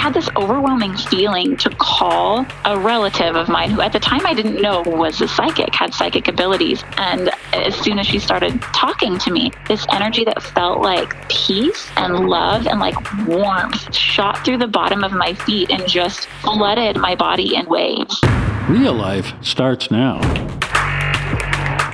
had this overwhelming feeling to call a relative of mine who at the time I didn't know was a psychic, had psychic abilities. And as soon as she started talking to me, this energy that felt like peace and love and like warmth shot through the bottom of my feet and just flooded my body in waves. Real life starts now.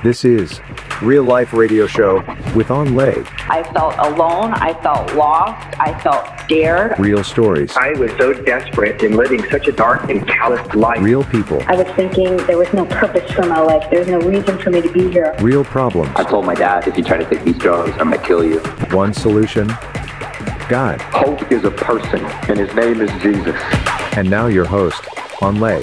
This is Real Life Radio Show with Anh Le. I felt alone. I felt lost. I felt scared. Real stories. I was so desperate in living such a dark and callous life. Real people. I was thinking there was no purpose for my life. There's no reason for me to be here. Real problems. I told my dad, if you try to take these drugs, I'm going to kill you. One solution God. Hope is a person, and his name is Jesus. And now your host, Anh Le.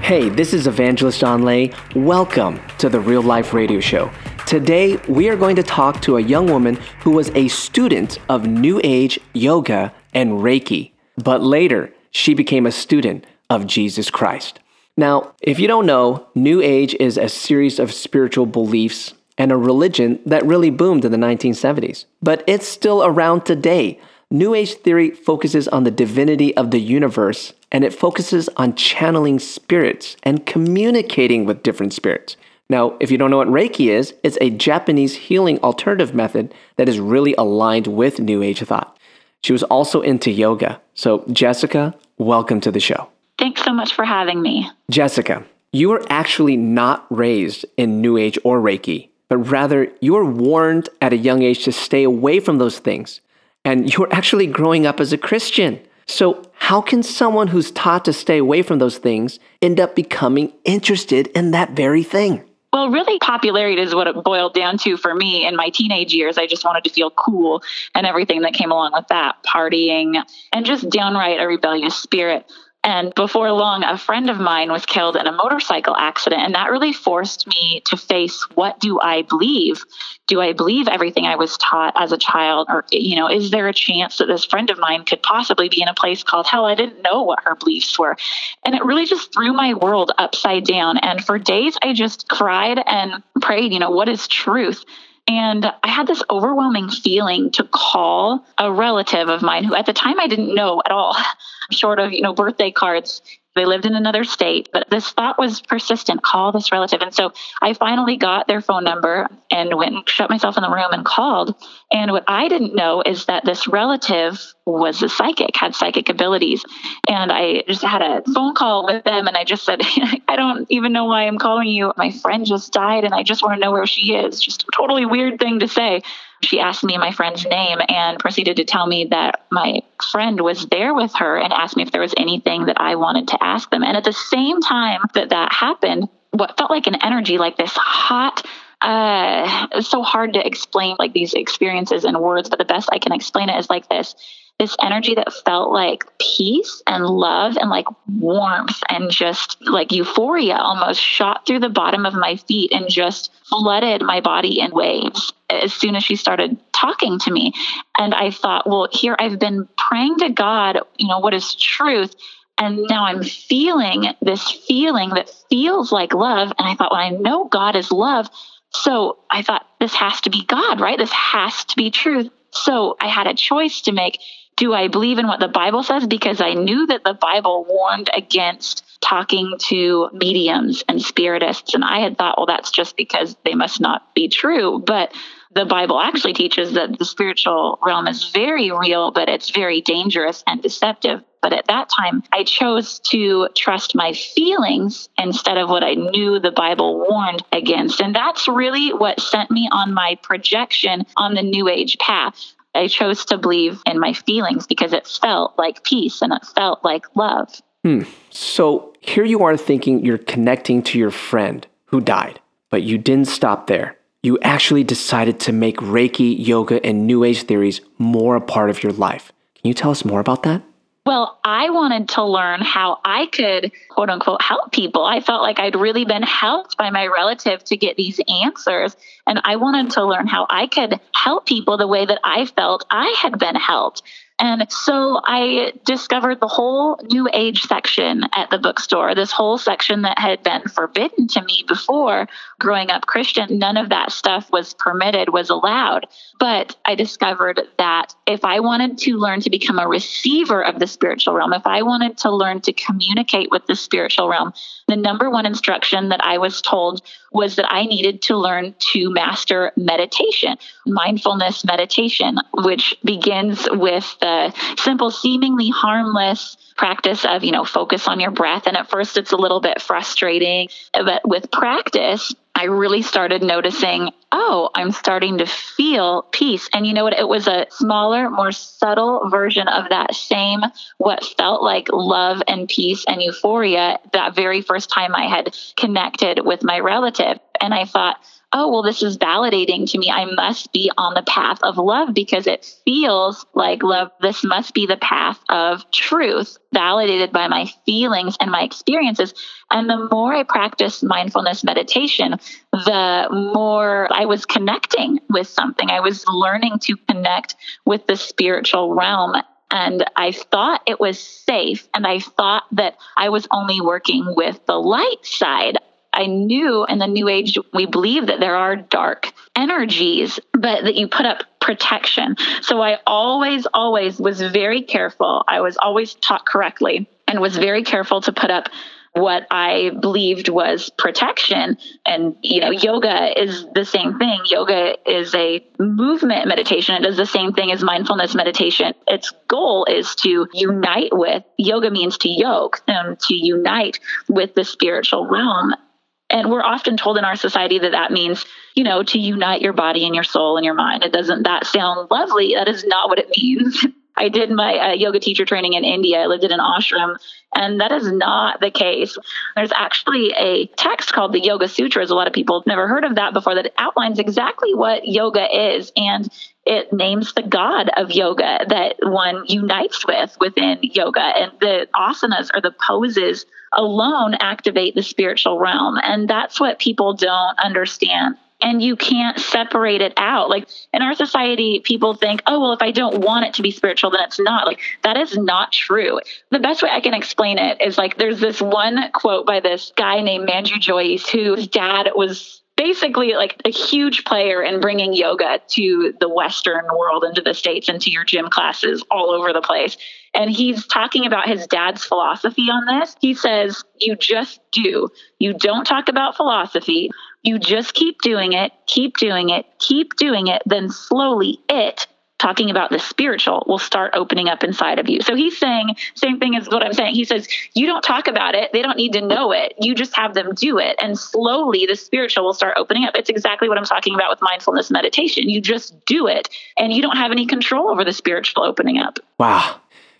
Hey, this is Evangelist John Lay. Welcome to the Real Life Radio Show. Today, we are going to talk to a young woman who was a student of New Age yoga and Reiki, but later she became a student of Jesus Christ. Now, if you don't know, New Age is a series of spiritual beliefs and a religion that really boomed in the 1970s, but it's still around today. New Age theory focuses on the divinity of the universe and it focuses on channeling spirits and communicating with different spirits. Now, if you don't know what Reiki is, it's a Japanese healing alternative method that is really aligned with New Age thought. She was also into yoga. So, Jessica, welcome to the show. Thanks so much for having me. Jessica, you were actually not raised in New Age or Reiki, but rather you were warned at a young age to stay away from those things. And you were actually growing up as a Christian. So, how can someone who's taught to stay away from those things end up becoming interested in that very thing? Well, really, popularity is what it boiled down to for me in my teenage years. I just wanted to feel cool and everything that came along with that partying and just downright a rebellious spirit. And before long, a friend of mine was killed in a motorcycle accident. And that really forced me to face what do I believe? Do I believe everything I was taught as a child? Or, you know, is there a chance that this friend of mine could possibly be in a place called hell? I didn't know what her beliefs were. And it really just threw my world upside down. And for days, I just cried and prayed, you know, what is truth? And I had this overwhelming feeling to call a relative of mine who at the time I didn't know at all, short of, you know, birthday cards they lived in another state, but this thought was persistent call this relative. And so I finally got their phone number and went and shut myself in the room and called. And what I didn't know is that this relative was a psychic, had psychic abilities. And I just had a phone call with them and I just said, I don't even know why I'm calling you. My friend just died and I just want to know where she is. Just a totally weird thing to say. She asked me my friend's name and proceeded to tell me that my friend was there with her and asked me if there was anything that I wanted to ask them. And at the same time that that happened, what felt like an energy, like this hot, uh, it's so hard to explain like these experiences in words, but the best I can explain it is like this this energy that felt like peace and love and like warmth and just like euphoria almost shot through the bottom of my feet and just flooded my body in waves as soon as she started talking to me. And I thought, well, here I've been praying to God, you know, what is truth? And now I'm feeling this feeling that feels like love. And I thought, well, I know God is love. So I thought, this has to be God, right? This has to be truth. So I had a choice to make do I believe in what the Bible says? Because I knew that the Bible warned against talking to mediums and spiritists. And I had thought, well, that's just because they must not be true. But the Bible actually teaches that the spiritual realm is very real, but it's very dangerous and deceptive. But at that time, I chose to trust my feelings instead of what I knew the Bible warned against. And that's really what sent me on my projection on the New Age path. I chose to believe in my feelings because it felt like peace and it felt like love. Hmm. So here you are thinking you're connecting to your friend who died, but you didn't stop there. You actually decided to make Reiki, yoga, and New Age theories more a part of your life. Can you tell us more about that? Well, I wanted to learn how I could, quote unquote, help people. I felt like I'd really been helped by my relative to get these answers. And I wanted to learn how I could help people the way that I felt I had been helped. And so I discovered the whole New Age section at the bookstore, this whole section that had been forbidden to me before growing up Christian. None of that stuff was permitted, was allowed. But I discovered that if I wanted to learn to become a receiver of the spiritual realm, if I wanted to learn to communicate with the spiritual realm, the number one instruction that I was told was that I needed to learn to master meditation, mindfulness meditation, which begins with the simple, seemingly harmless practice of, you know, focus on your breath. And at first it's a little bit frustrating, but with practice, I really started noticing, oh, I'm starting to feel peace. And you know what? It was a smaller, more subtle version of that same, what felt like love and peace and euphoria that very first time I had connected with my relative. And I thought, oh, well, this is validating to me. I must be on the path of love because it feels like love. This must be the path of truth, validated by my feelings and my experiences. And the more I practiced mindfulness meditation, the more I was connecting with something. I was learning to connect with the spiritual realm and I thought it was safe and I thought that I was only working with the light side I knew in the new age, we believe that there are dark energies, but that you put up protection. So I always, always was very careful. I was always taught correctly and was very careful to put up what I believed was protection. And, you know, yoga is the same thing. Yoga is a movement meditation. It does the same thing as mindfulness meditation. Its goal is to unite with, yoga means to yoke, and to unite with the spiritual realm. And we're often told in our society that that means, you know, to unite your body and your soul and your mind. It doesn't that sound lovely? That is not what it means. I did my uh, yoga teacher training in India. I lived in an ashram, and that is not the case. There's actually a text called the Yoga Sutras. A lot of people have never heard of that before, that outlines exactly what yoga is. And it names the god of yoga that one unites with within yoga. And the asanas or the poses alone activate the spiritual realm. And that's what people don't understand. And you can't separate it out. Like in our society, people think, oh, well, if I don't want it to be spiritual, then it's not. Like that is not true. The best way I can explain it is like there's this one quote by this guy named Manju Jois, whose dad was basically like a huge player in bringing yoga to the Western world, into the States, into your gym classes all over the place. And he's talking about his dad's philosophy on this. He says, You just do. You don't talk about philosophy. You just keep doing it, keep doing it, keep doing it. Then slowly it talking about the spiritual will start opening up inside of you. So he's saying same thing as what I'm saying. He says you don't talk about it, they don't need to know it. You just have them do it and slowly the spiritual will start opening up. It's exactly what I'm talking about with mindfulness meditation. You just do it and you don't have any control over the spiritual opening up. Wow.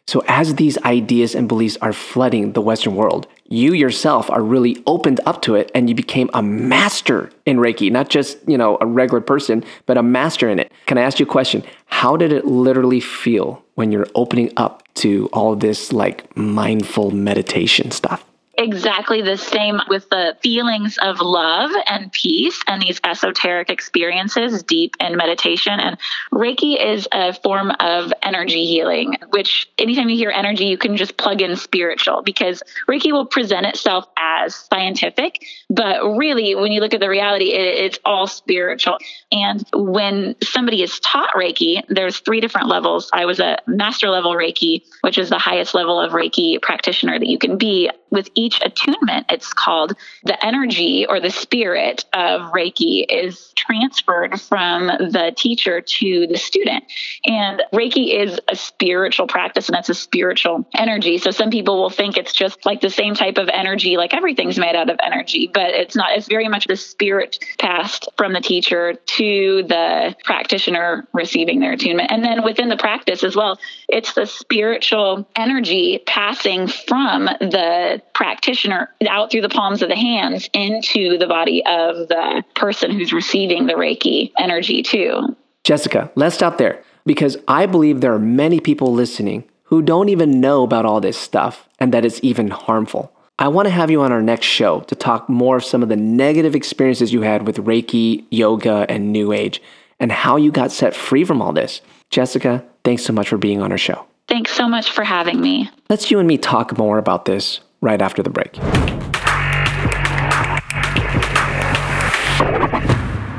So, as these ideas and beliefs are flooding the Western world, you yourself are really opened up to it and you became a master in Reiki, not just, you know, a regular person, but a master in it. Can I ask you a question? How did it literally feel when you're opening up to all this like mindful meditation stuff? Exactly the same with the feelings of love and peace and these esoteric experiences deep in meditation. And Reiki is a form of energy healing, which anytime you hear energy, you can just plug in spiritual because Reiki will present itself as scientific, but really, when you look at the reality, it, it's all spiritual. And when somebody is taught Reiki, there's three different levels. I was a master level Reiki, which is the highest level of Reiki practitioner that you can be. With each attunement, it's called the energy or the spirit of Reiki is transferred from the teacher to the student. And Reiki is a spiritual practice and it's a spiritual energy. So some people will think it's just like the same type of energy, like everything's made out of energy, but it's not. It's very much the spirit passed from the teacher to the practitioner receiving their attunement. And then within the practice as well, it's the spiritual energy passing from the practice practitioner out through the palms of the hands into the body of the person who's receiving the Reiki energy too. Jessica, let's stop there because I believe there are many people listening who don't even know about all this stuff and that it's even harmful. I want to have you on our next show to talk more of some of the negative experiences you had with Reiki, yoga, and New Age and how you got set free from all this. Jessica, thanks so much for being on our show. Thanks so much for having me. Let's you and me talk more about this right after the break.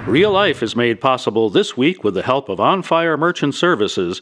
Real Life is made possible this week with the help of On Fire Merchant Services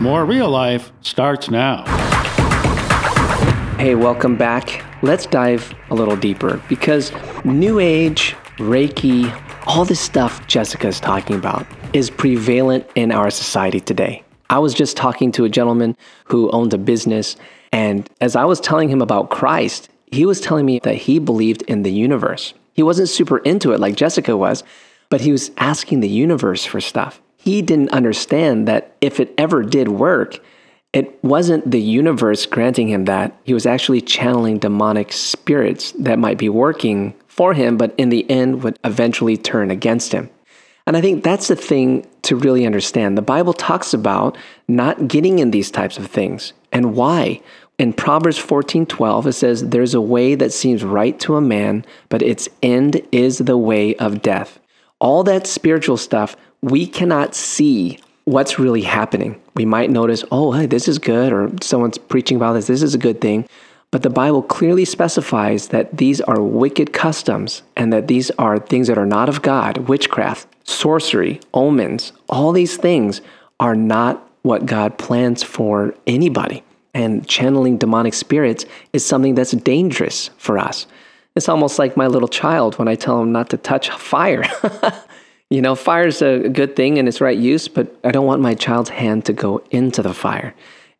More Real Life starts now. Hey, welcome back. Let's dive a little deeper because New Age, Reiki, all this stuff Jessica is talking about is prevalent in our society today. I was just talking to a gentleman who owned a business, and as I was telling him about Christ, he was telling me that he believed in the universe. He wasn't super into it like Jessica was, but he was asking the universe for stuff. He didn't understand that if it ever did work, it wasn't the universe granting him that. He was actually channeling demonic spirits that might be working for him, but in the end would eventually turn against him. And I think that's the thing to really understand. The Bible talks about not getting in these types of things and why. In Proverbs 14:12 it says there's a way that seems right to a man, but its end is the way of death. All that spiritual stuff, we cannot see what's really happening. We might notice, "Oh, hey, this is good," or someone's preaching about this, this is a good thing. But the Bible clearly specifies that these are wicked customs and that these are things that are not of God witchcraft, sorcery, omens, all these things are not what God plans for anybody. And channeling demonic spirits is something that's dangerous for us. It's almost like my little child when I tell him not to touch fire. you know, fire is a good thing in its right use, but I don't want my child's hand to go into the fire.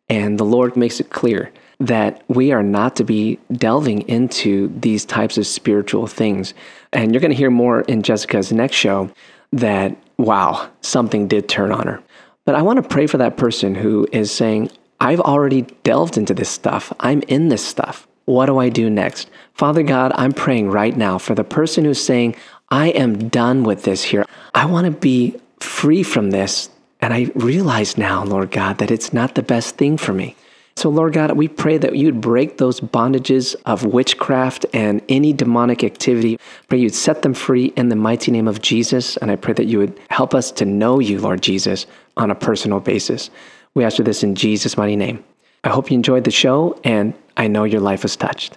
And the Lord makes it clear that we are not to be delving into these types of spiritual things. And you're going to hear more in Jessica's next show that, wow, something did turn on her. But I want to pray for that person who is saying, I've already delved into this stuff. I'm in this stuff. What do I do next? Father God, I'm praying right now for the person who's saying, I am done with this here. I want to be free from this. And I realize now, Lord God, that it's not the best thing for me. So, Lord God, we pray that you'd break those bondages of witchcraft and any demonic activity. Pray you'd set them free in the mighty name of Jesus. And I pray that you would help us to know you, Lord Jesus, on a personal basis. We ask for this in Jesus' mighty name. I hope you enjoyed the show, and I know your life is touched.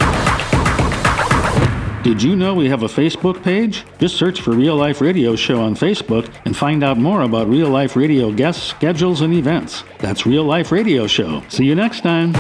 Did you know we have a Facebook page? Just search for Real Life Radio Show on Facebook and find out more about Real Life Radio guests, schedules, and events. That's Real Life Radio Show. See you next time.